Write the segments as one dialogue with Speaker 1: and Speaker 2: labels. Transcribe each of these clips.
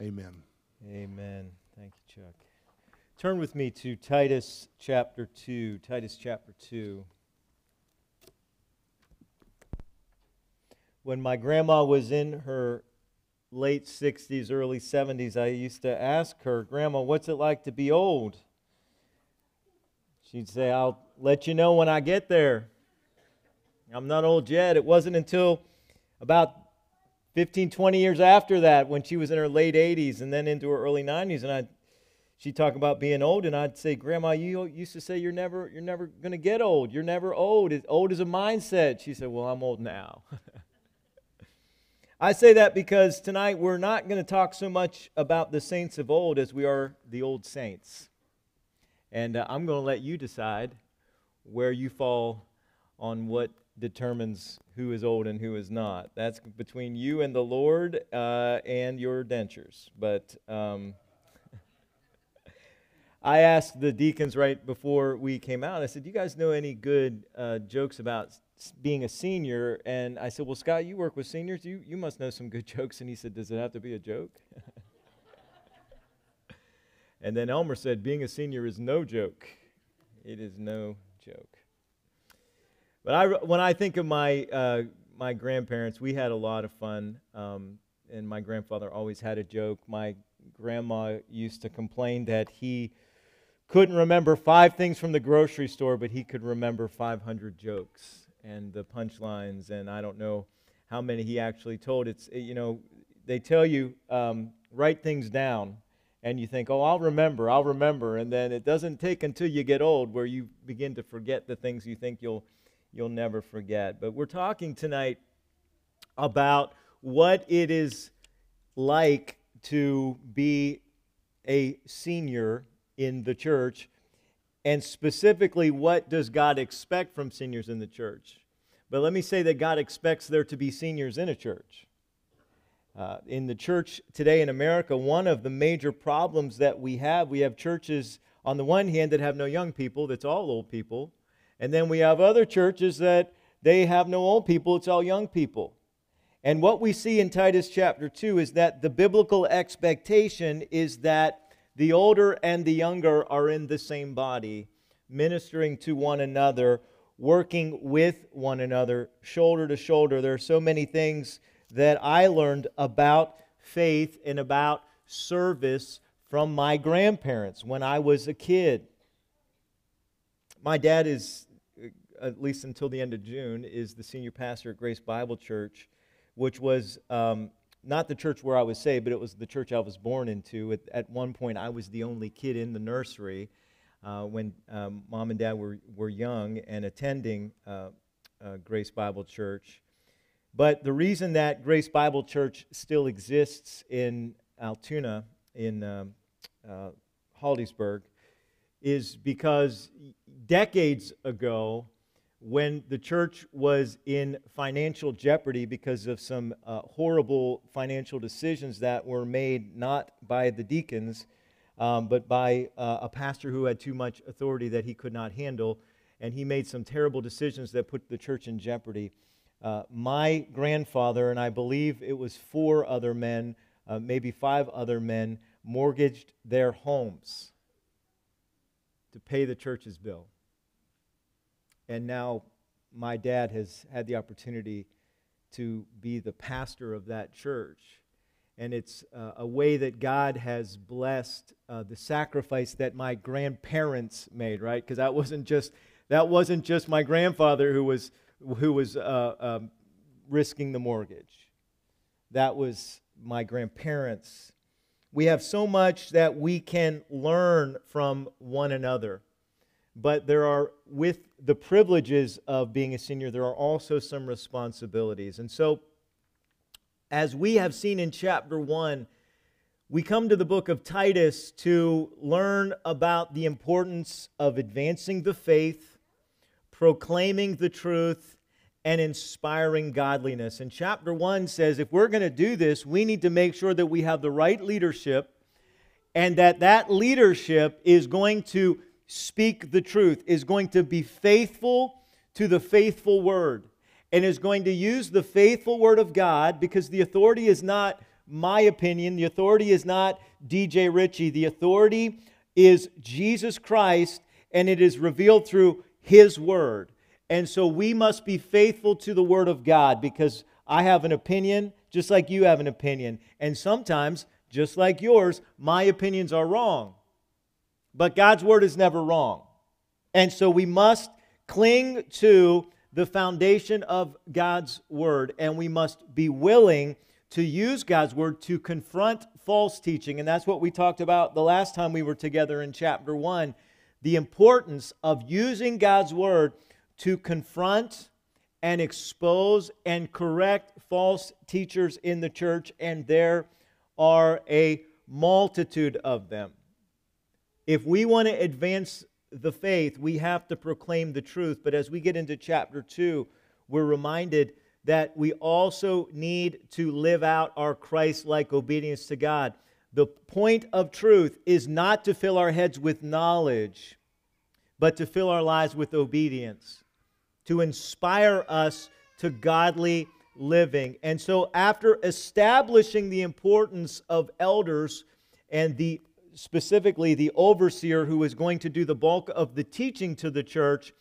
Speaker 1: Amen.
Speaker 2: Amen. Thank you, Chuck. Turn with me to Titus chapter 2. Titus chapter 2. When my grandma was in her late 60s, early 70s, I used to ask her, Grandma, what's it like to be old? She'd say, I'll let you know when I get there. I'm not old yet. It wasn't until about 15, 20 years after that when she was in her late 80s and then into her early 90s. And I, she'd talk about being old, and I'd say, Grandma, you used to say you're never, you're never going to get old. You're never old. Old is a mindset. She said, Well, I'm old now. I say that because tonight we're not going to talk so much about the saints of old as we are the old saints. And uh, I'm going to let you decide where you fall on what determines who is old and who is not. That's between you and the Lord uh, and your dentures. But um, I asked the deacons right before we came out, I said, Do you guys know any good uh, jokes about being a senior? And I said, Well, Scott, you work with seniors. You, you must know some good jokes. And he said, Does it have to be a joke? and then Elmer said, Being a senior is no joke. It is no joke. But I, when I think of my, uh, my grandparents, we had a lot of fun. Um, and my grandfather always had a joke. My grandma used to complain that he couldn't remember five things from the grocery store, but he could remember 500 jokes and the punchlines. And I don't know how many he actually told. It's, you know, they tell you, um, write things down. And you think, oh, I'll remember, I'll remember. And then it doesn't take until you get old where you begin to forget the things you think you'll you'll never forget. But we're talking tonight about what it is like to be a senior in the church and specifically what does God expect from seniors in the church. But let me say that God expects there to be seniors in a church. Uh, in the church today in America, one of the major problems that we have, we have churches on the one hand that have no young people, that's all old people. And then we have other churches that they have no old people, it's all young people. And what we see in Titus chapter 2 is that the biblical expectation is that the older and the younger are in the same body, ministering to one another, working with one another, shoulder to shoulder. There are so many things that I learned about faith and about service from my grandparents when I was a kid. My dad is at least until the end of June, is the senior pastor at Grace Bible Church, which was um, not the church where I was saved, but it was the church I was born into. At, at one point, I was the only kid in the nursery uh, when um, mom and dad were, were young and attending uh, uh, Grace Bible Church. But the reason that Grace Bible Church still exists in Altoona, in um, uh, Hollidaysburg, is because decades ago, when the church was in financial jeopardy because of some uh, horrible financial decisions that were made not by the deacons, um, but by uh, a pastor who had too much authority that he could not handle. And he made some terrible decisions that put the church in jeopardy. Uh, my grandfather, and I believe it was four other men, uh, maybe five other men, mortgaged their homes to pay the church's bill and now my dad has had the opportunity to be the pastor of that church. And it's uh, a way that God has blessed uh, the sacrifice that my grandparents made, right? Because that wasn't just that wasn't just my grandfather who was who was uh, um, risking the mortgage. That was my grandparents. We have so much that we can learn from one another. But there are, with the privileges of being a senior, there are also some responsibilities. And so, as we have seen in chapter 1, we come to the book of Titus to learn about the importance of advancing the faith, proclaiming the truth, and inspiring godliness. And chapter 1 says if we're going to do this, we need to make sure that we have the right leadership and that that leadership is going to speak the truth, is going to be faithful to the faithful word, and is going to use the faithful word of God because the authority is not my opinion. The authority is not DJ Ritchie. The authority is Jesus Christ, and it is revealed through His Word. And so we must be faithful to the Word of God because I have an opinion just like you have an opinion. And sometimes, just like yours, my opinions are wrong. But God's Word is never wrong. And so we must cling to the foundation of God's Word, and we must be willing to use God's word to confront false teaching. And that's what we talked about the last time we were together in chapter 1 the importance of using God's word to confront and expose and correct false teachers in the church. And there are a multitude of them. If we want to advance the faith, we have to proclaim the truth. But as we get into chapter 2, we're reminded that we also need to live out our Christ like obedience to God. The point of truth is not to fill our heads with knowledge, but to fill our lives with obedience, to inspire us to godly living. And so, after establishing the importance of elders and the specifically the overseer who is going to do the bulk of the teaching to the church,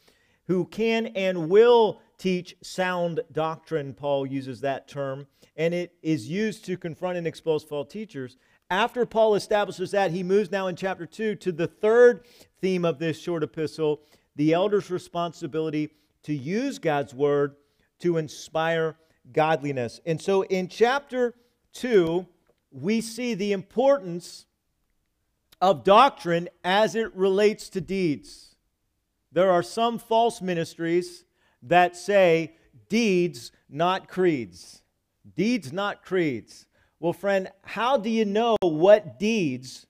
Speaker 2: who can and will teach sound doctrine, Paul uses that term, and it is used to confront and expose false teachers. After Paul establishes that, he moves now in chapter 2 to the third theme of this short epistle the elder's responsibility to use God's word to inspire godliness. And so in chapter 2, we see the importance of doctrine as it relates to deeds. There are some false ministries that say deeds, not creeds. Deeds, not creeds. Well, friend, how do you know what deeds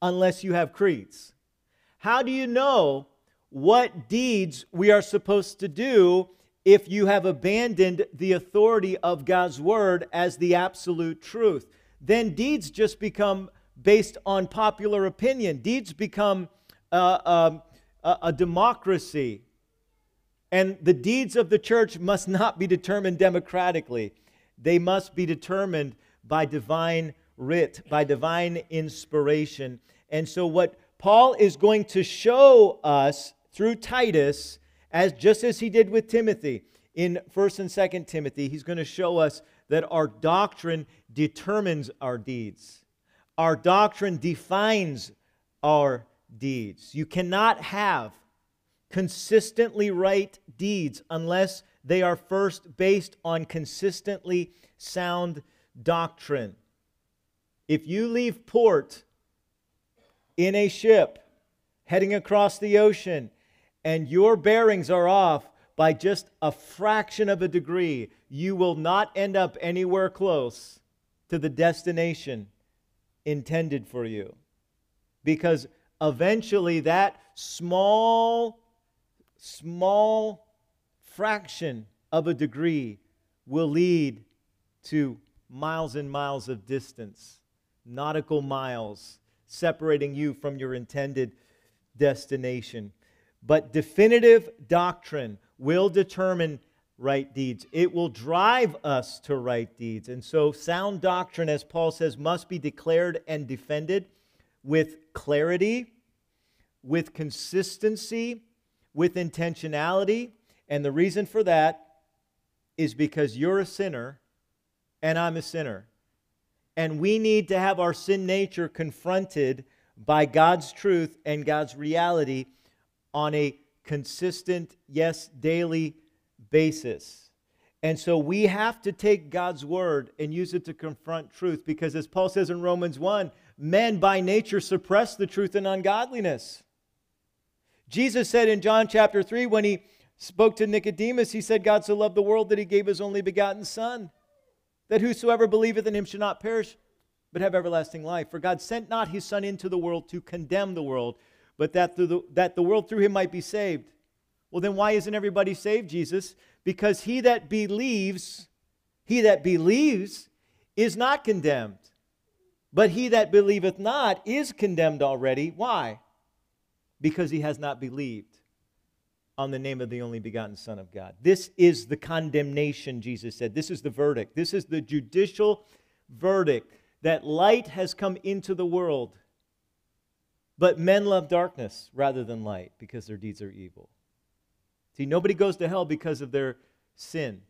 Speaker 2: unless you have creeds? How do you know what deeds we are supposed to do if you have abandoned the authority of God's word as the absolute truth? Then deeds just become based on popular opinion. Deeds become uh, um, a, a democracy. And the deeds of the church must not be determined democratically, they must be determined by divine writ, by divine inspiration. And so, what Paul is going to show us through Titus, as just as he did with Timothy in 1st and 2nd Timothy, he's going to show us that our doctrine determines our deeds. Our doctrine defines our deeds. You cannot have consistently right deeds unless they are first based on consistently sound doctrine. If you leave port in a ship heading across the ocean and your bearings are off by just a fraction of a degree, you will not end up anywhere close to the destination intended for you. Because eventually that small small fraction of a degree will lead to miles and miles of distance, nautical miles, separating you from your intended destination. But definitive doctrine will determine right deeds. It will drive us to right deeds. And so, sound doctrine, as Paul says, must be declared and defended with clarity, with consistency, with intentionality. And the reason for that is because you're a sinner and I'm a sinner. And we need to have our sin nature confronted by God's truth and God's reality on a consistent, yes, daily basis. And so we have to take God's word and use it to confront truth because, as Paul says in Romans 1, men by nature suppress the truth in ungodliness. Jesus said in John chapter 3, when he spoke to Nicodemus, he said, God so loved the world that he gave his only begotten Son, that whosoever believeth in him should not perish, but have everlasting life. For God sent not his Son into the world to condemn the world, but that, the, that the world through him might be saved. Well, then why isn't everybody saved, Jesus? Because he that believes, he that believes is not condemned. But he that believeth not is condemned already. Why? Because he has not believed on the name of the only begotten Son of God. This is the condemnation, Jesus said. This is the verdict. This is the judicial verdict that light has come into the world, but men love darkness rather than light because their deeds are evil. See, nobody goes to hell because of their sin.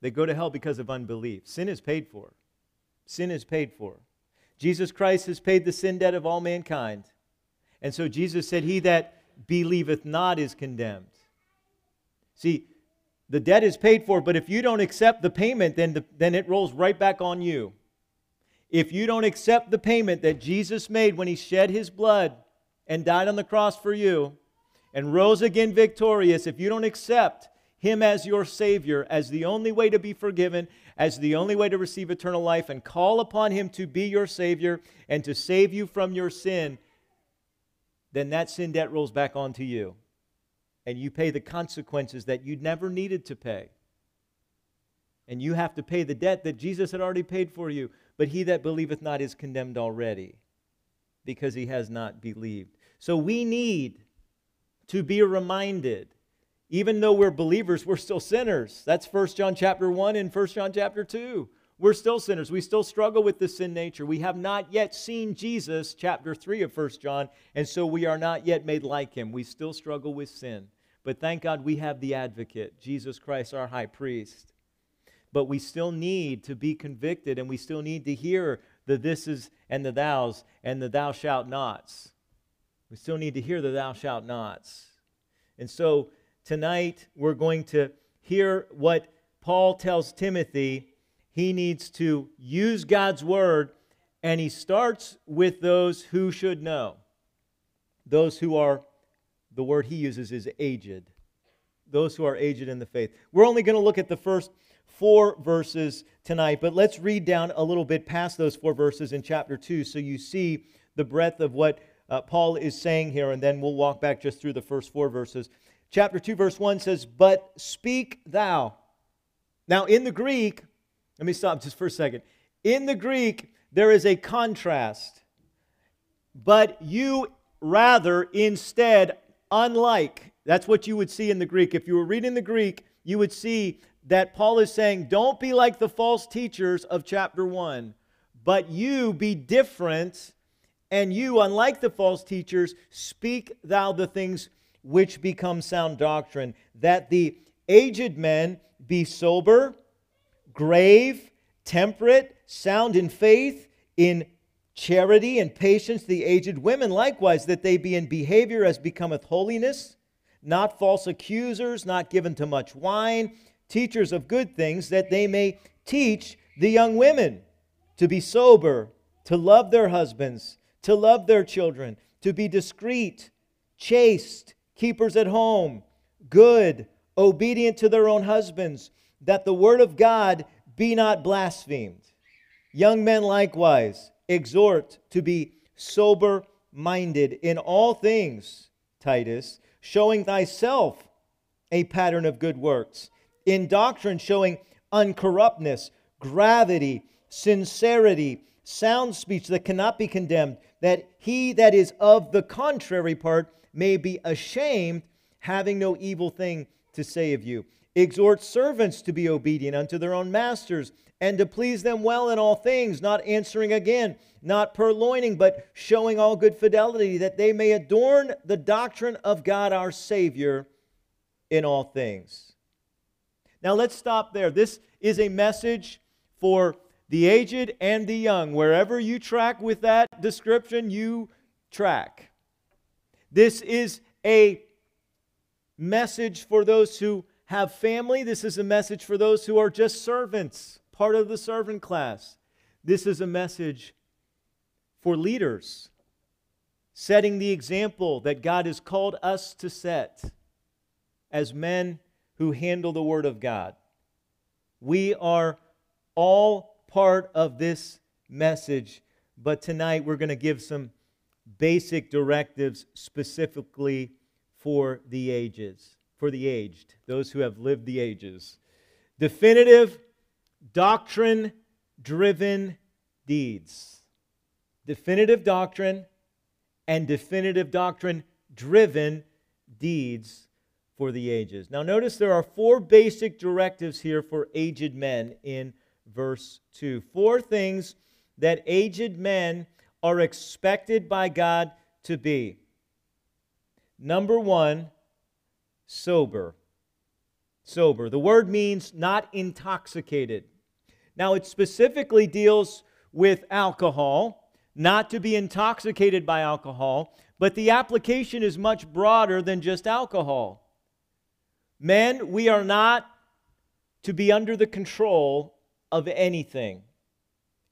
Speaker 2: They go to hell because of unbelief. Sin is paid for. Sin is paid for. Jesus Christ has paid the sin debt of all mankind. And so Jesus said, He that believeth not is condemned. See, the debt is paid for, but if you don't accept the payment, then, the, then it rolls right back on you. If you don't accept the payment that Jesus made when he shed his blood and died on the cross for you and rose again victorious, if you don't accept him as your Savior, as the only way to be forgiven, as the only way to receive eternal life, and call upon Him to be your Savior and to save you from your sin, then that sin debt rolls back onto you. And you pay the consequences that you never needed to pay. And you have to pay the debt that Jesus had already paid for you. But he that believeth not is condemned already because he has not believed. So we need to be reminded. Even though we're believers we're still sinners. That's 1 john chapter 1 and 1 john chapter 2 we're still sinners. We still struggle with the sin nature. We have not yet seen jesus chapter 3 of 1 john and so we are not yet made like him. We still struggle with sin. But thank god we have the advocate jesus christ our high priest. But we still need to be convicted and we still need to hear the thises and the thous and the thou shalt nots. We still need to hear the thou shalt nots. And so tonight we're going to hear what Paul tells Timothy he needs to use God's word, and he starts with those who should know. Those who are, the word he uses is aged. Those who are aged in the faith. We're only going to look at the first four verses tonight, but let's read down a little bit past those four verses in chapter 2 so you see the breadth of what uh, Paul is saying here, and then we'll walk back just through the first four verses. Chapter 2, verse 1 says, But speak thou. Now, in the Greek, let me stop just for a second. In the Greek, there is a contrast, but you rather instead, unlike, that's what you would see in the Greek. If you were reading the Greek, you would see that Paul is saying, don't be like the false teachers of chapter 1, but you be different, and you, unlike the false teachers, speak thou the things which become sound doctrine, that the aged men be sober, grave, temperate, sound in faith, in charity and patience, the aged women likewise, that they be in behavior as becometh holiness, not false accusers, not given to much wine teachers of good things, that they may teach the young women to be sober, to love their husbands, to love their children, to be discreet, chaste, keepers at home, good, obedient to their own husbands, that the word of God be not blasphemed. Young men likewise exhort to be sober minded in all things, Titus, showing thyself a pattern of good works in doctrine showing uncorruptness, gravity, sincerity, sound speech that cannot be condemned, that he that is of the contrary part may be ashamed, having no evil thing to say of you. Exhort servants to be obedient unto their own masters, and to please them well in all things, not answering again, not purloining, but showing all good fidelity, that they may adorn the doctrine of God our Savior in all things. Now let's stop there. This is a message for the aged and the young. Wherever you track with that description, you track. This is a message for those who have family. This is a message for those who are just servants, part of the servant class. This is a message for leaders. setting the example that God has called us to set as men who handle the Word of God. We are all part of this message, but tonight we're going to give some basic directives specifically for the ages, for the aged, those who have lived the ages. Definitive, doctrine driven deeds. Definitive doctrine and definitive doctrine driven deeds for the ages. Now, notice there are four basic directives here for aged men in verse 2. Four things that aged men are expected by God to be. Number one, sober. Sober. The word means not intoxicated. Now, it specifically deals with alcohol, not to be intoxicated by alcohol, but the application is much broader than just alcohol. Men, we are not to be under the control of anything,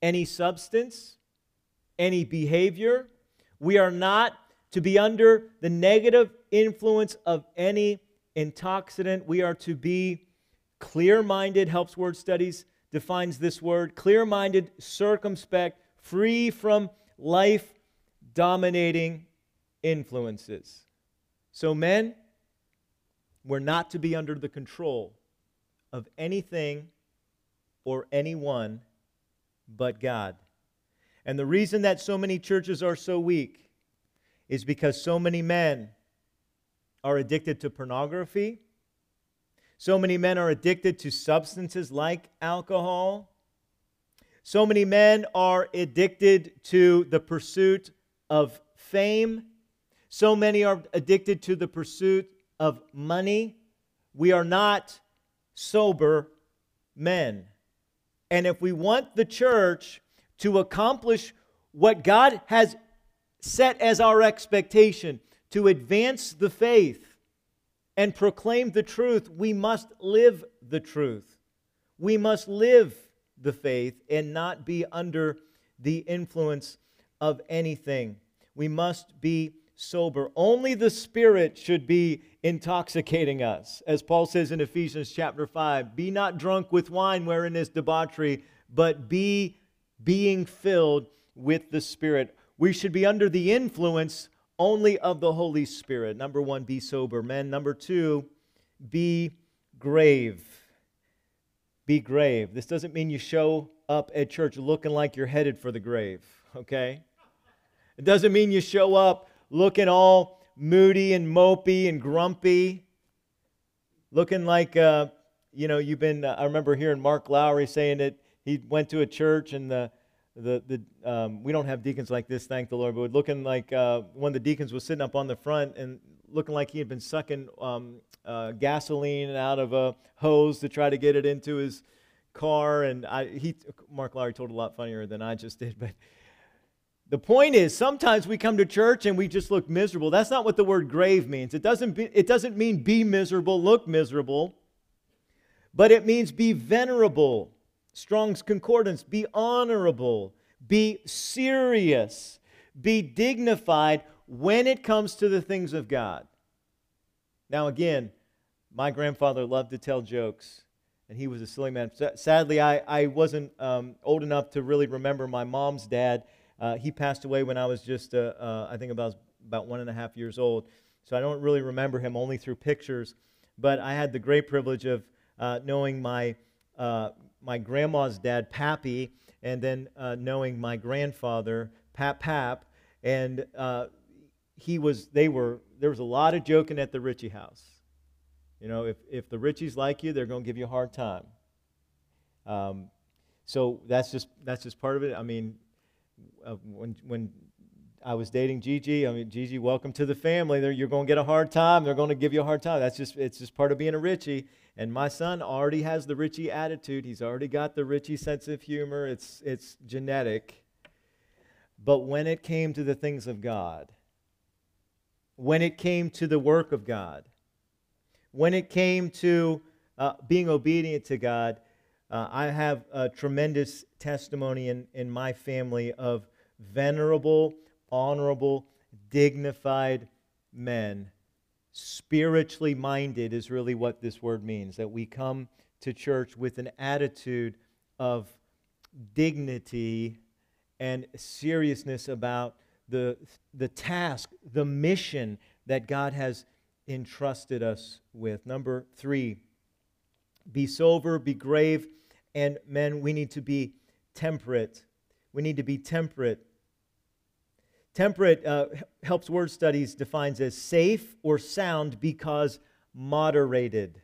Speaker 2: any substance, any behavior. We are not to be under the negative influence of any intoxicant. We are to be clear minded, helps word studies defines this word clear minded, circumspect, free from life dominating influences. So, men, we're not to be under the control of anything or anyone but God. And the reason that so many churches are so weak is because so many men are addicted to pornography so many men are addicted to substances like alcohol. So many men are addicted to the pursuit of fame. So many are addicted to the pursuit of money. We are not sober men. And if we want the church to accomplish what God has set as our expectation, to advance the faith, and proclaim the truth, we must live the truth. We must live the faith and not be under the influence of anything. We must be sober. Only the Spirit should be intoxicating us. As Paul says in Ephesians chapter 5 Be not drunk with wine wherein is debauchery, but be being filled with the Spirit. We should be under the influence only of the Holy Spirit. Number one, be sober, men. Number two, be grave. Be grave. This doesn't mean you show up at church looking like you're headed for the grave, okay? It doesn't mean you show up looking all moody and mopey and grumpy, looking like, uh, you know, you've been. Uh, I remember hearing Mark Lowry saying that he went to a church and the the, the um, we don't have deacons like this, thank the Lord, but looking like uh, one of the deacons was sitting up on the front and looking like he had been sucking um, uh, gasoline out of a hose to try to get it into his car. And I, he, Mark Lowry told a lot funnier than I just did, but the point is, sometimes we come to church and we just look miserable. That's not what the word grave means. It doesn't, be, it doesn't mean be miserable, look miserable, but it means be venerable Strong's Concordance be honorable, be serious, be dignified when it comes to the things of God. Now, again, my grandfather loved to tell jokes, and he was a silly man. Sadly, I, I wasn't um, old enough to really remember my mom's dad. Uh, he passed away when I was just, uh, uh, I think, about, about one and a half years old. So I don't really remember him only through pictures. But I had the great privilege of uh, knowing my uh, my grandma's dad, Pappy, and then knowing my grandfather, Pap Pap, and he was. They were. There was a lot of joking at the Ritchie house. You know, if if the Ritchies like you, they're going to give you a hard time. Um, so that's just that's just part of it. I mean, uh, when when I was dating Gigi. I mean, Gigi, welcome to the family. They're, you're going to get a hard time. They're going to give you a hard time. That's just it's just part of being a Ritchie. And my son already has the Ritchie attitude. He's already got the Ritchie sense of humor. It's, it's genetic. But when it came to the things of God, when it came to the work of God, when it came to uh, being obedient to God, uh, I have a tremendous testimony in, in my family of venerable, honorable, dignified men. Spiritually minded is really what this word means, that we come to church with an attitude of dignity and seriousness about the, the task, the mission that God has entrusted us with. Number three, be sober, be grave, and men, we need to be temperate. We need to be temperate. Temperate, uh, helps word studies defines as safe or sound because moderated,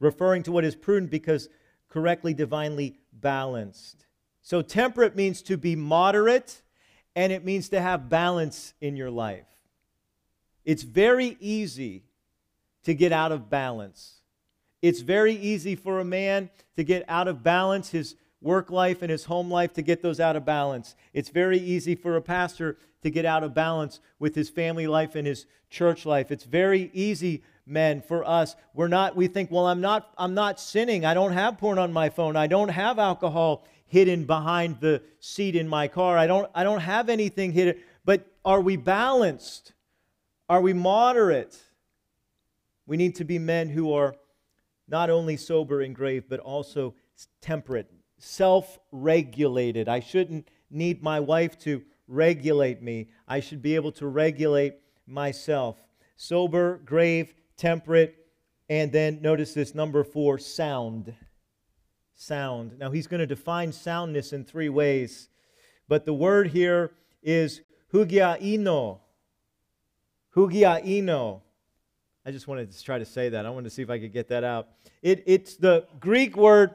Speaker 2: referring to what is prudent because correctly, divinely balanced. So, temperate means to be moderate and it means to have balance in your life. It's very easy to get out of balance. It's very easy for a man to get out of balance, his work life and his home life to get those out of balance. It's very easy for a pastor to get out of balance with his family life and his church life. It's very easy, men, for us. We're not we think, "Well, I'm not I'm not sinning. I don't have porn on my phone. I don't have alcohol hidden behind the seat in my car. I don't I don't have anything hidden." But are we balanced? Are we moderate? We need to be men who are not only sober and grave, but also temperate, self regulated. I shouldn't need my wife to regulate me, I should be able to regulate myself. Sober, grave, temperate, and then notice this number four sound. Sound. Now he's going to define soundness in three ways, but the word here is hugiaino. Hugiaino. I just wanted to try to say that. I wanted to see if I could get that out. It, it's the Greek word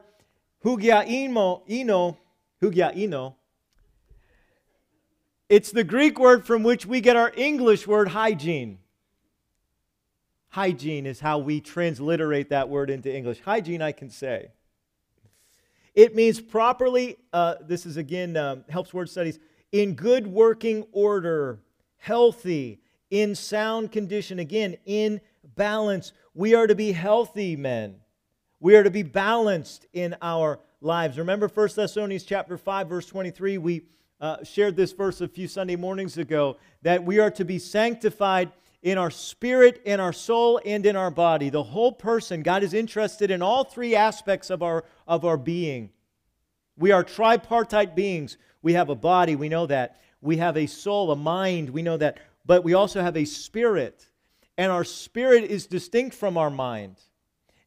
Speaker 2: hugiaino, ino, hugiaino. It's the Greek word from which we get our English word hygiene. Hygiene is how we transliterate that word into English. Hygiene, I can say. It means properly, uh, this is again, um, helps word studies, in good working order, healthy, in sound condition. Again, in balance. We are to be healthy men. We are to be balanced in our lives. Remember 1 Thessalonians chapter 5 verse 23 we uh, shared this verse a few Sunday mornings ago that we are to be sanctified in our spirit, in our soul, and in our body. The whole person, God is interested in all three aspects of our, of our being. We are tripartite beings. We have a body, we know that. We have a soul, a mind, we know that. But we also have a spirit and our spirit is distinct from our mind.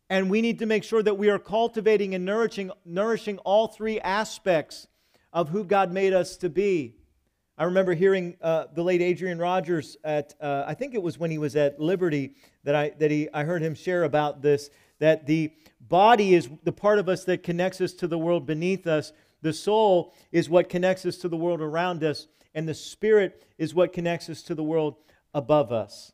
Speaker 2: And we need to make sure that we are cultivating and nourishing, nourishing all three aspects of who God made us to be. I remember hearing uh, the late Adrian Rogers at, uh, I think it was when he was at Liberty, that, I, that he, I heard him share about this that the body is the part of us that connects us to the world beneath us, the soul is what connects us to the world around us, and the spirit is what connects us to the world above us.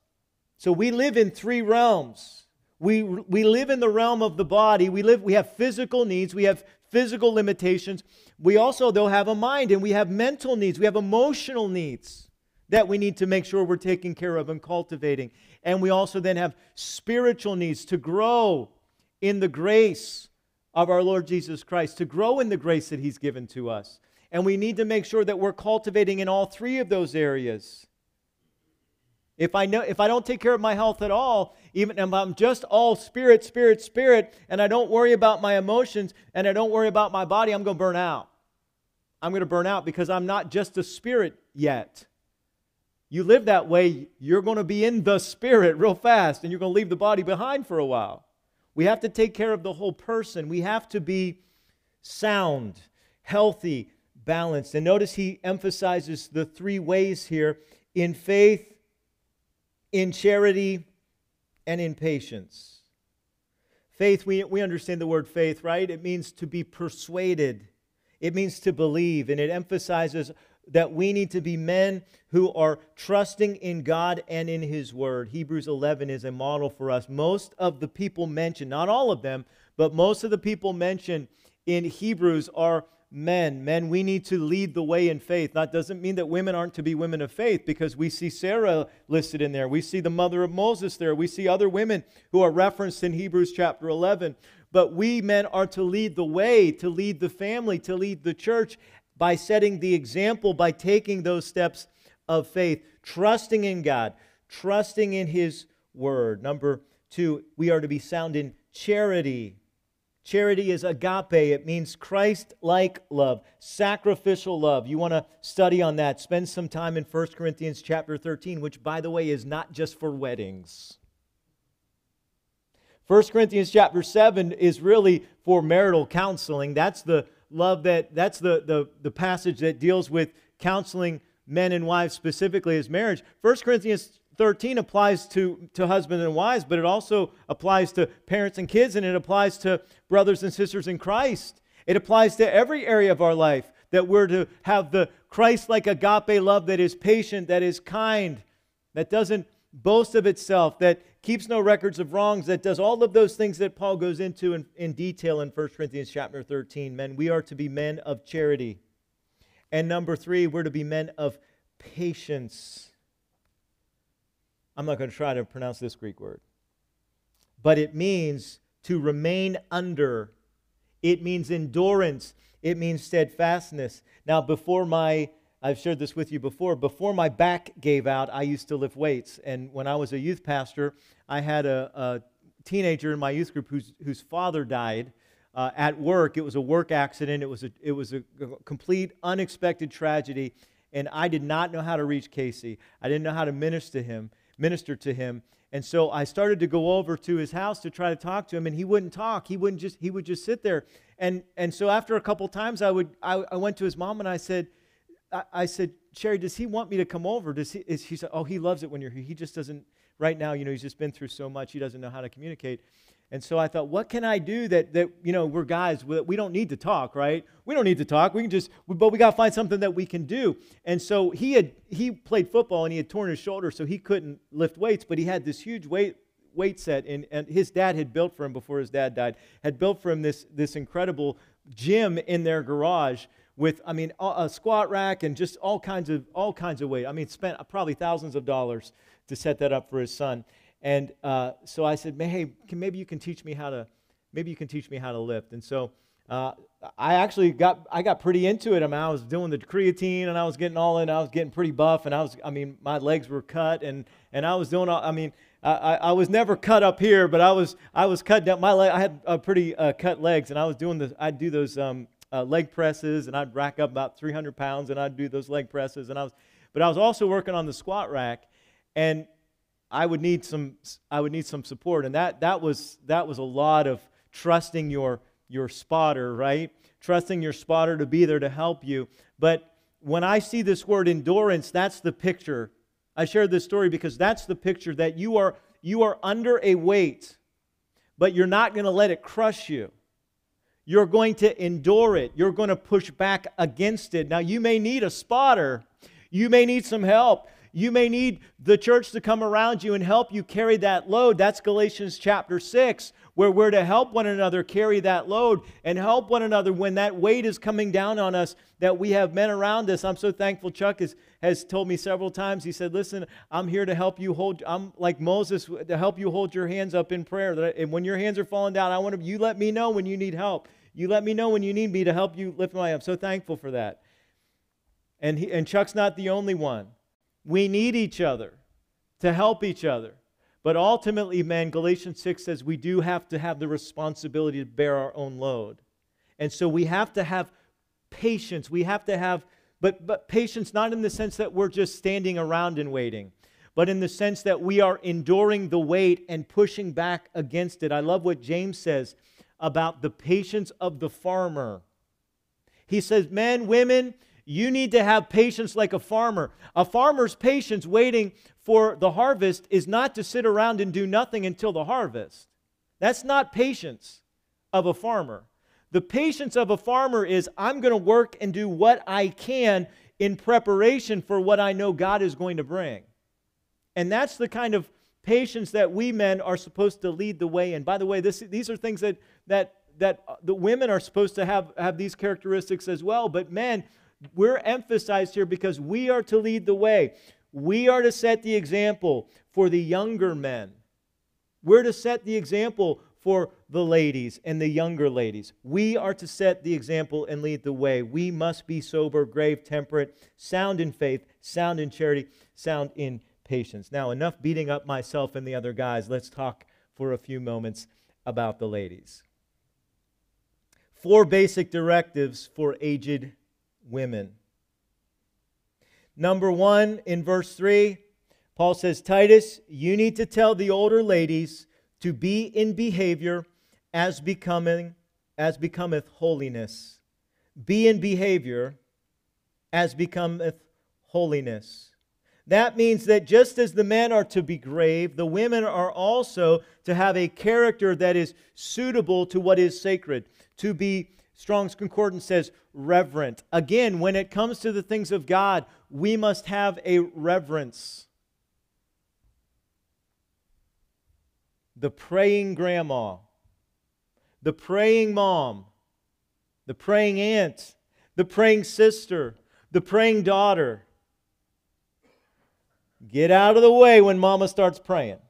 Speaker 2: So we live in three realms. We, we live in the realm of the body. We, live, we have physical needs. We have physical limitations. We also, though, have a mind and we have mental needs. We have emotional needs that we need to make sure we're taking care of and cultivating. And we also then have spiritual needs to grow in the grace of our Lord Jesus Christ, to grow in the grace that He's given to us. And we need to make sure that we're cultivating in all three of those areas. If I know if I don't take care of my health at all, even if I'm just all spirit, spirit, spirit, and I don't worry about my emotions and I don't worry about my body, I'm going to burn out. I'm going to burn out because I'm not just a spirit yet. You live that way, you're going to be in the spirit real fast and you're going to leave the body behind for a while. We have to take care of the whole person. We have to be sound, healthy, balanced. And notice he emphasizes the three ways here in faith, in charity, and in patience. Faith, we, we understand the word faith, right? It means to be persuaded, it means to believe, and it emphasizes that we need to be men who are trusting in God and in His Word. Hebrews 11 is a model for us. Most of the people mentioned, not all of them, but most of the people mentioned in Hebrews are men. Men, we need to lead the way in faith. That doesn't mean that women aren't to be women of faith because we see Sarah listed in there. We see the mother of Moses there. We see other women who are referenced in Hebrews chapter 11. But we men are to lead the way, to lead the family, to lead the church by setting the example, by taking those steps of faith, trusting in God, trusting in His word. Number two, we are to be sound in charity. Charity is agape. It means Christ like love, sacrificial love. You want to study on that. Spend some time in 1 Corinthians chapter 13, which, by the way, is not just for weddings. 1 Corinthians chapter 7 is really for marital counseling. That's the love that, that's the, the, the passage that deals with counseling men and wives specifically as marriage. 1 Corinthians 13 applies to, to husbands and wives, but it also applies to parents and kids, and it applies to brothers and sisters in Christ. It applies to every area of our life that we're to have the Christ like agape love that is patient, that is kind, that doesn't boast of itself, that keeps no records of wrongs, that does all of those things that Paul goes into in, in detail in 1 Corinthians chapter 13. Men, we are to be men of charity. And number three, we're to be men of patience. I'm not going to try to pronounce this Greek word. But it means to remain under, it means endurance, it means steadfastness. Now, before my I've shared this with you before. Before my back gave out, I used to lift weights. And when I was a youth pastor, I had a, a teenager in my youth group whose, whose father died uh, at work. It was a work accident, it was a, it was a complete unexpected tragedy. And I did not know how to reach Casey, I didn't know how to minister to him minister to him. And so I started to go over to his house to try to talk to him, and he wouldn't talk. He wouldn't just he would just sit there. And and so after a couple times, I would I, I went to his mom and I said, I, I, said, Sherry, does he want me to come over? Does he? Is, he said, oh, he loves it when you're here. He just doesn't right now. You know, he's just been through so much. He doesn't know how to communicate. And so I thought, what can I do that, that you know, we're guys, we don't need to talk, right? We don't need to talk. We can just, but we got to find something that we can do. And so he had, he played football and he had torn his shoulder, so he couldn't lift weights, but he had this huge weight, weight set. And, and his dad had built for him before his dad died, had built for him this, this incredible gym in their garage with, I mean, a squat rack and just all kinds of, all kinds of weight. I mean, spent probably thousands of dollars to set that up for his son. And uh, so I said, hey, can, maybe you can teach me how to, maybe you can teach me how to lift. And so uh, I actually got, I got pretty into it. I mean, I was doing the creatine and I was getting all in. I was getting pretty buff, and I was, I mean, my legs were cut, and and I was doing all. I mean, I, I was never cut up here, but I was, I was cut down. My leg, I had a pretty uh, cut legs, and I was doing the, I'd do those um, uh, leg presses, and I'd rack up about 300 pounds, and I'd do those leg presses, and I was, but I was also working on the squat rack, and I would need some I would need some support and that that was that was a lot of trusting your your spotter, right? Trusting your spotter to be there to help you. But when I see this word endurance, that's the picture. I shared this story because that's the picture that you are you are under a weight, but you're not going to let it crush you. You're going to endure it. You're going to push back against it. Now you may need a spotter. You may need some help. You may need the church to come around you and help you carry that load. That's Galatians chapter 6, where we're to help one another carry that load and help one another when that weight is coming down on us, that we have men around us. I'm so thankful Chuck has, has told me several times. He said, Listen, I'm here to help you hold, I'm like Moses, to help you hold your hands up in prayer. And when your hands are falling down, I want to, you let me know when you need help. You let me know when you need me to help you lift my up. So thankful for that. And, he, and Chuck's not the only one. We need each other to help each other. But ultimately, man, Galatians 6 says we do have to have the responsibility to bear our own load. And so we have to have patience. We have to have, but, but patience not in the sense that we're just standing around and waiting, but in the sense that we are enduring the weight and pushing back against it. I love what James says about the patience of the farmer. He says, Men, women, you need to have patience like a farmer. A farmer's patience waiting for the harvest is not to sit around and do nothing until the harvest. That's not patience of a farmer. The patience of a farmer is I'm going to work and do what I can in preparation for what I know God is going to bring. And that's the kind of patience that we men are supposed to lead the way in. By the way, this, these are things that, that, that uh, the women are supposed to have, have these characteristics as well. But men, we're emphasized here because we are to lead the way. We are to set the example for the younger men. We're to set the example for the ladies and the younger ladies. We are to set the example and lead the way. We must be sober, grave, temperate, sound in faith, sound in charity, sound in patience. Now, enough beating up myself and the other guys. Let's talk for a few moments about the ladies. Four basic directives for aged women. Number one, in verse 3, Paul says, Titus, you need to tell the older ladies to be in behavior as becoming as becometh holiness. Be in behavior as becometh holiness. That means that just as the men are to be grave, the women are also to have a character that is suitable to what is sacred, to be, Strong's Concordance says, reverent. Again, when it comes to the things of God, we must have a reverence. The praying grandma, the praying mom, the praying aunt, the praying sister, the praying daughter. Get out of the way when mama starts praying.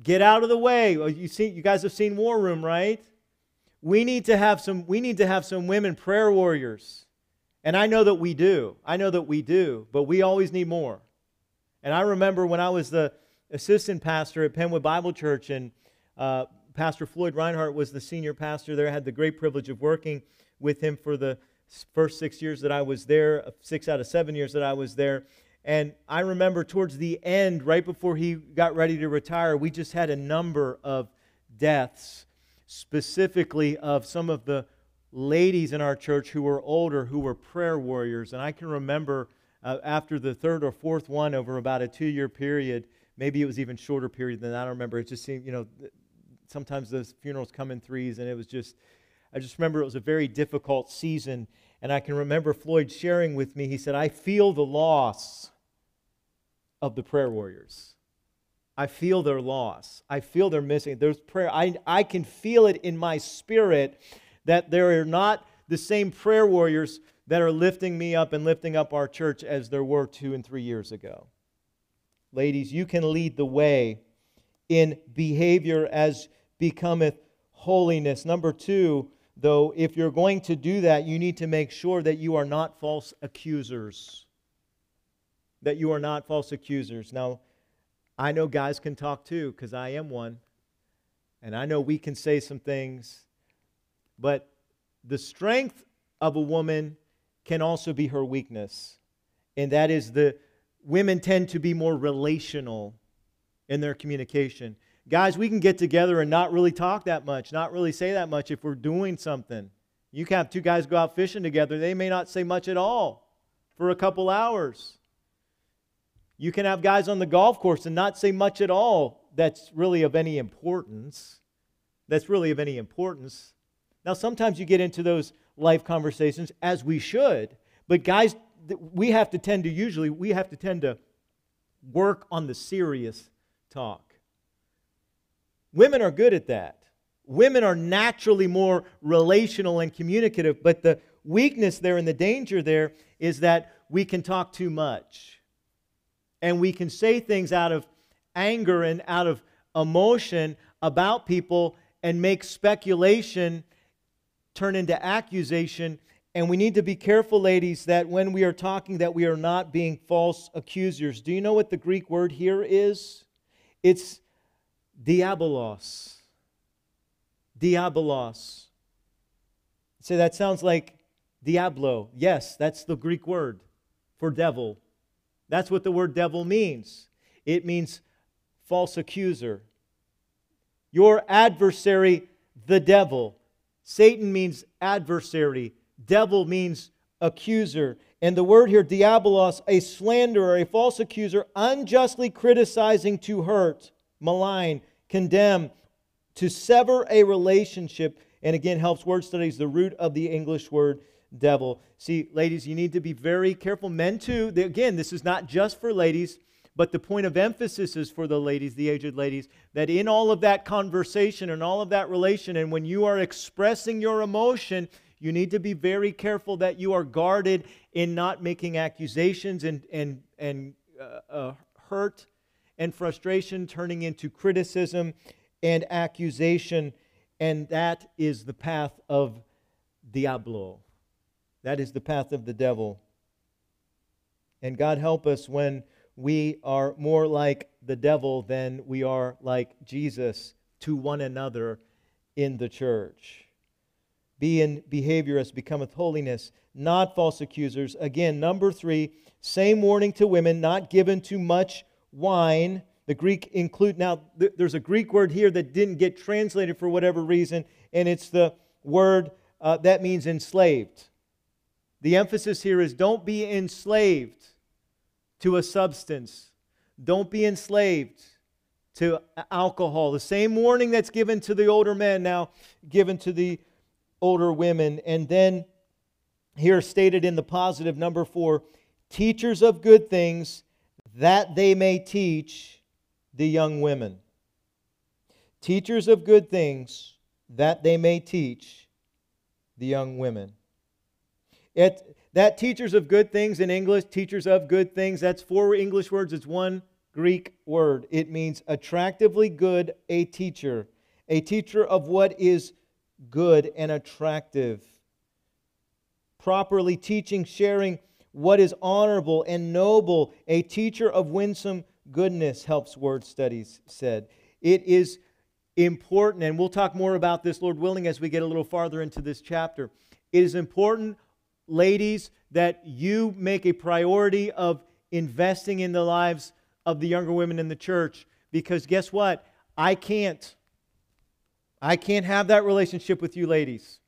Speaker 2: Get out of the way. You see, you guys have seen War Room, right? We need to have some, we need to have some women prayer warriors. And I know that we do. I know that we do, but we always need more. And I remember when I was the assistant pastor at Penwood Bible Church, and uh, Pastor Floyd Reinhardt was the senior pastor there. I had the great privilege of working with him for the first six years that I was there, uh, six out of seven years that I was there. And I remember towards the end, right before he got ready to retire, we just had a number of deaths, specifically of some of the ladies in our church who were older, who were prayer warriors. And I can remember uh, after the third or fourth one over about a two year period, maybe it was even shorter period than that. I don't remember. It just seemed, you know, sometimes those funerals come in threes, and it was just, I just remember it was a very difficult season. And I can remember Floyd sharing with me, he said, I feel the loss of the prayer warriors. I feel their loss. I feel they're missing. There's prayer. I, I can feel it in my spirit that there are not the same prayer warriors that are lifting me up and lifting up our church as there were two and three years ago. Ladies, you can lead the way in behavior as becometh holiness. Number two, though, if you're going to do that, you need to make sure that you are not false accusers. That you are not false accusers. Now, I know guys can talk too, because I am one. And I know we can say some things but the strength of a woman can also be her weakness. And that is the women tend to be more relational in their communication. Guys, we can get together and not really talk that much, not really say that much if we're doing something. You can have two guys go out fishing together, they may not say much at all for a couple hours. You can have guys on the golf course and not say much at all that's really of any importance. That's really of any importance. Now, sometimes you get into those life conversations, as we should, but guys, we have to tend to usually, we have to tend to work on the serious talk. Women are good at that. Women are naturally more relational and communicative, but the weakness there and the danger there is that we can talk too much. And we can say things out of anger and out of emotion about people and make speculation turn into accusation. And we need to be careful, ladies, that when we are talking, that we are not being false accusers. Do you know what the Greek word here is? It's diabolos. Diabolos. Say so that sounds like diablo. Yes, that's the Greek word for devil. That's what the word devil means. It means false accuser. Your adversary, the devil. Satan means adversary, devil means accuser. And the word here, diabolos, a slanderer, a false accuser, unjustly criticizing to hurt, malign, condemn, to sever a relationship. And again, helps word studies, the root of the English word devil. See, ladies, you need to be very careful. Men, too. Again, this is not just for ladies. But the point of emphasis is for the ladies, the aged ladies, that in all of that conversation and all of that relation, and when you are expressing your emotion, you need to be very careful that you are guarded in not making accusations and, and, and uh, uh, hurt and frustration turning into criticism and accusation. And that is the path of Diablo. That is the path of the devil. And God help us when we are more like the devil than we are like Jesus to one another in the church. Be in behavior as becometh holiness, not false accusers. Again, number three, same warning to women, not given to much wine. The Greek include now th- there's a Greek word here that didn't get translated for whatever reason, and it's the word uh, that means enslaved. The emphasis here is don't be enslaved to a substance. Don't be enslaved to alcohol. The same warning that's given to the older men now given to the older women. And then here stated in the positive number 4, teachers of good things that they may teach the young women. Teachers of good things that they may teach the young women. It, that teachers of good things in English, teachers of good things, that's four English words, it's one Greek word. It means attractively good, a teacher. A teacher of what is good and attractive. Properly teaching, sharing what is honorable and noble. A teacher of winsome goodness, helps word studies said. It is important, and we'll talk more about this, Lord willing, as we get a little farther into this chapter. It is important ladies, that you make a priority of investing in the lives of the younger women in the church because guess what? I can't. I can't have that relationship with you ladies.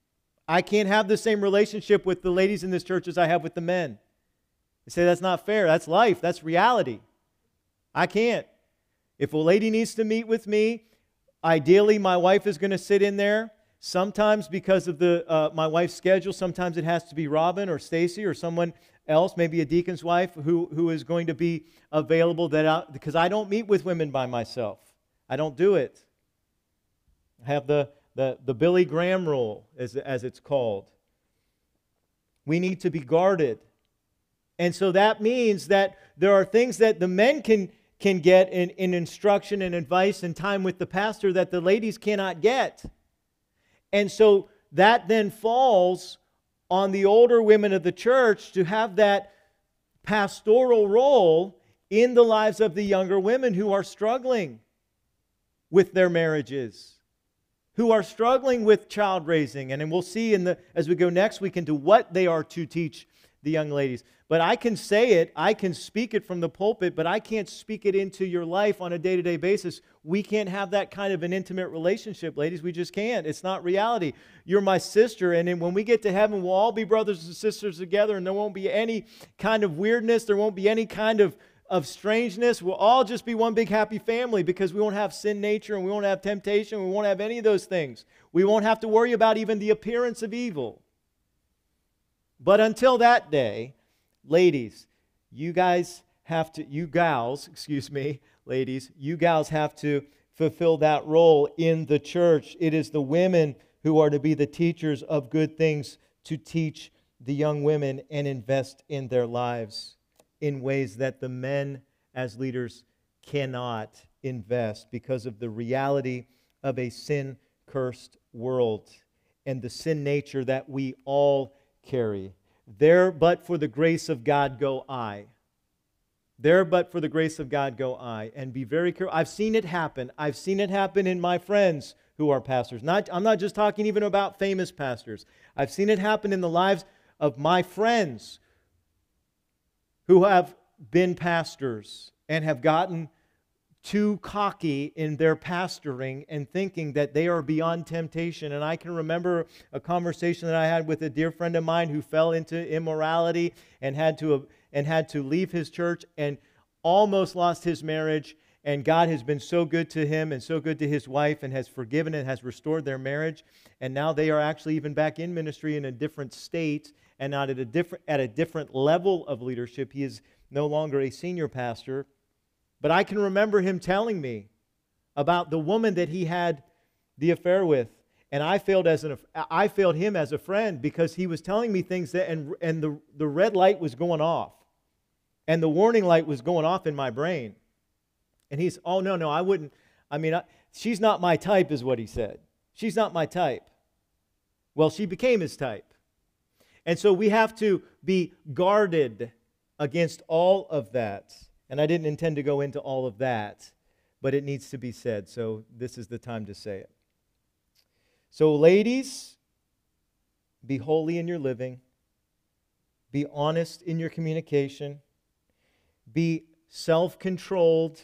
Speaker 2: I can't have the same relationship with the ladies in this church as I have with the men. They say that's not fair. That's life. That's reality. I can't. If a lady needs to meet with me, ideally my wife is going to sit in there Sometimes, because of the, uh, my wife's schedule, sometimes it has to be Robin or Stacy or someone else, maybe a deacon's wife, who, who is going to be available. That I, because I don't meet with women by myself, I don't do it. I have the, the, the Billy Graham rule, as, as it's called. We need to be guarded. And so that means that there are things that the men can, can get in, in instruction and advice and time with the pastor that the ladies cannot get. And so that then falls on the older women of the church to have that pastoral role in the lives of the younger women who are struggling with their marriages, who are struggling with child raising. And, and we'll see in the, as we go next week into what they are to teach the young ladies. But I can say it, I can speak it from the pulpit, but I can't speak it into your life on a day to day basis. We can't have that kind of an intimate relationship, ladies. We just can't. It's not reality. You're my sister, and when we get to heaven, we'll all be brothers and sisters together, and there won't be any kind of weirdness, there won't be any kind of of strangeness. We'll all just be one big happy family because we won't have sin nature and we won't have temptation. We won't have any of those things. We won't have to worry about even the appearance of evil. But until that day, ladies, you guys have to, you gals, excuse me, ladies, you gals have to fulfill that role in the church. It is the women who are to be the teachers of good things to teach the young women and invest in their lives in ways that the men as leaders cannot invest because of the reality of a sin cursed world and the sin nature that we all carry. There but for the grace of God go I. There but for the grace of God go I. And be very careful. I've seen it happen. I've seen it happen in my friends who are pastors. Not, I'm not just talking even about famous pastors. I've seen it happen in the lives of my friends who have been pastors and have gotten too cocky in their pastoring and thinking that they are beyond temptation. And I can remember a conversation that I had with a dear friend of mine who fell into immorality and had to, and had to leave his church and almost lost his marriage. And God has been so good to him and so good to his wife and has forgiven and has restored their marriage. And now they are actually even back in ministry in a different state and not at a different, at a different level of leadership. He is no longer a senior pastor but I can remember him telling me about the woman that he had the affair with. And I failed, as an, I failed him as a friend because he was telling me things that, and, and the, the red light was going off. And the warning light was going off in my brain. And he's, oh, no, no, I wouldn't. I mean, I, she's not my type, is what he said. She's not my type. Well, she became his type. And so we have to be guarded against all of that. And I didn't intend to go into all of that, but it needs to be said. So this is the time to say it. So, ladies, be holy in your living, be honest in your communication, be self controlled,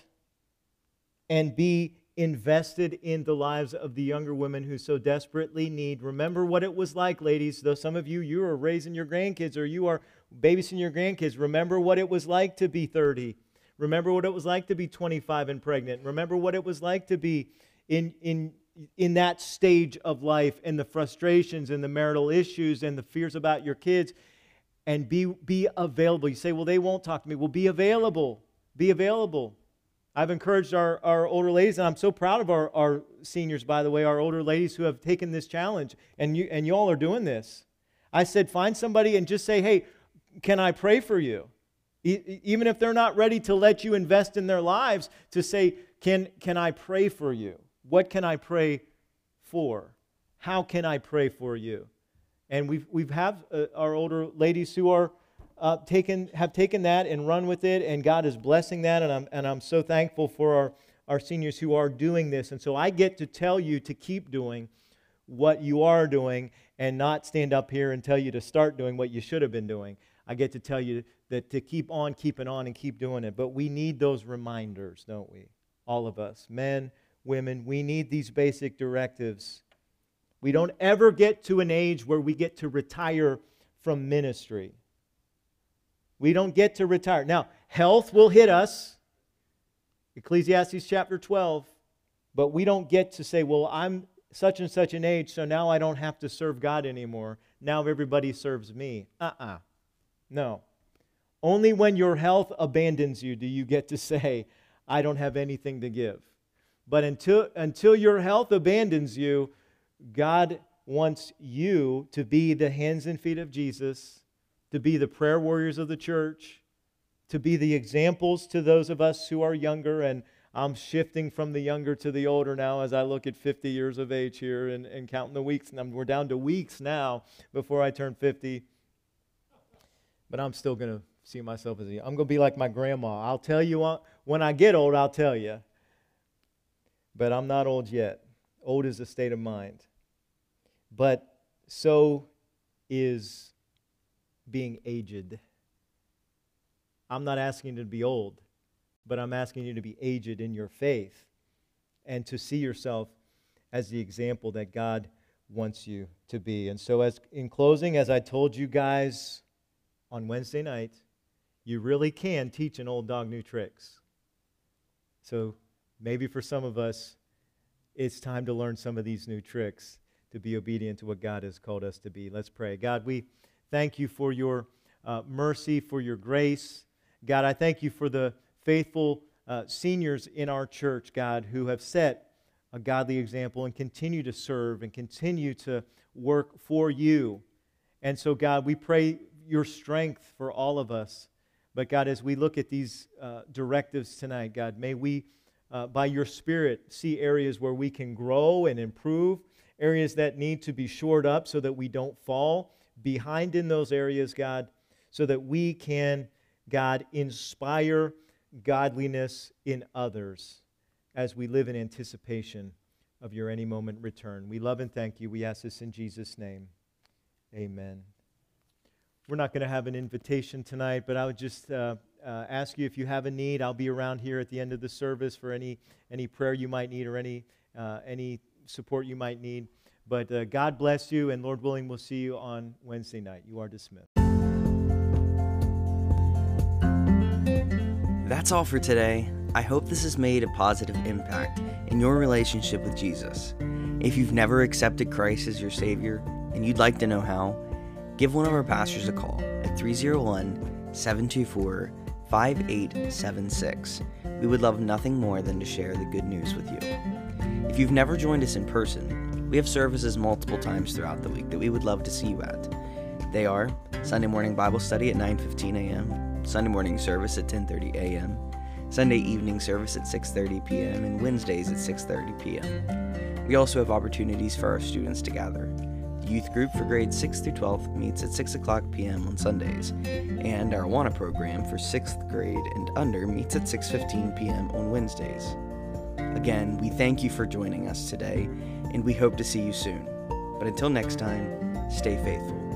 Speaker 2: and be invested in the lives of the younger women who so desperately need. Remember what it was like, ladies. Though some of you, you are raising your grandkids or you are babysitting your grandkids. Remember what it was like to be 30. Remember what it was like to be 25 and pregnant. Remember what it was like to be in, in, in that stage of life and the frustrations and the marital issues and the fears about your kids. And be, be available. You say, well, they won't talk to me. Well, be available. Be available. I've encouraged our, our older ladies, and I'm so proud of our, our seniors, by the way, our older ladies who have taken this challenge, and you and you all are doing this. I said, find somebody and just say, hey, can I pray for you? Even if they're not ready to let you invest in their lives, to say, can, can I pray for you? What can I pray for? How can I pray for you? And we've, we've have uh, our older ladies who are uh, taken, have taken that and run with it, and God is blessing that. And I'm, and I'm so thankful for our, our seniors who are doing this. And so I get to tell you to keep doing what you are doing and not stand up here and tell you to start doing what you should have been doing. I get to tell you that to keep on keeping on and keep doing it. But we need those reminders, don't we? All of us, men, women, we need these basic directives. We don't ever get to an age where we get to retire from ministry. We don't get to retire. Now, health will hit us. Ecclesiastes chapter 12. But we don't get to say, well, I'm such and such an age, so now I don't have to serve God anymore. Now everybody serves me. Uh uh-uh. uh No. Only when your health abandons you do you get to say, I don't have anything to give. But until, until your health abandons you, God wants you to be the hands and feet of Jesus to be the prayer warriors of the church, to be the examples to those of us who are younger. And I'm shifting from the younger to the older now as I look at 50 years of age here and, and counting the weeks. And we're down to weeks now before I turn 50. But I'm still going to see myself as a, I'm going to be like my grandma. I'll tell you when I get old, I'll tell you. But I'm not old yet. Old is a state of mind. But so is being aged. I'm not asking you to be old, but I'm asking you to be aged in your faith and to see yourself as the example that God wants you to be. And so as in closing, as I told you guys on Wednesday night, you really can teach an old dog new tricks. So maybe for some of us, it's time to learn some of these new tricks to be obedient to what God has called us to be. Let's pray. God, we Thank you for your uh, mercy, for your grace. God, I thank you for the faithful uh, seniors in our church, God, who have set a godly example and continue to serve and continue to work for you. And so, God, we pray your strength for all of us. But, God, as we look at these uh, directives tonight, God, may we, uh, by your Spirit, see areas where we can grow and improve, areas that need to be shored up so that we don't fall behind in those areas, God, so that we can, God, inspire godliness in others as we live in anticipation of your any moment return. We love and thank you. We ask this in Jesus' name. Amen. We're not going to have an invitation tonight, but I would just uh, uh, ask you if you have a need. I'll be around here at the end of the service for any, any prayer you might need or any, uh, any support you might need. But uh, God bless you, and Lord willing, we'll see you on Wednesday night. You are dismissed.
Speaker 3: That's all for today. I hope this has made a positive impact in your relationship with Jesus. If you've never accepted Christ as your Savior and you'd like to know how, give one of our pastors a call at 301 724 5876. We would love nothing more than to share the good news with you. If you've never joined us in person, we have services multiple times throughout the week that we would love to see you at. They are Sunday morning Bible study at 9:15 a.m., Sunday morning service at 10:30 a.m., Sunday evening service at 6:30 p.m., and Wednesdays at 6:30 p.m. We also have opportunities for our students to gather. Youth group for grades 6 through 12 meets at 6 o'clock p.m. on Sundays, and our AWANA program for 6th grade and under meets at 6:15 p.m. on Wednesdays. Again, we thank you for joining us today, and we hope to see you soon. But until next time, stay faithful.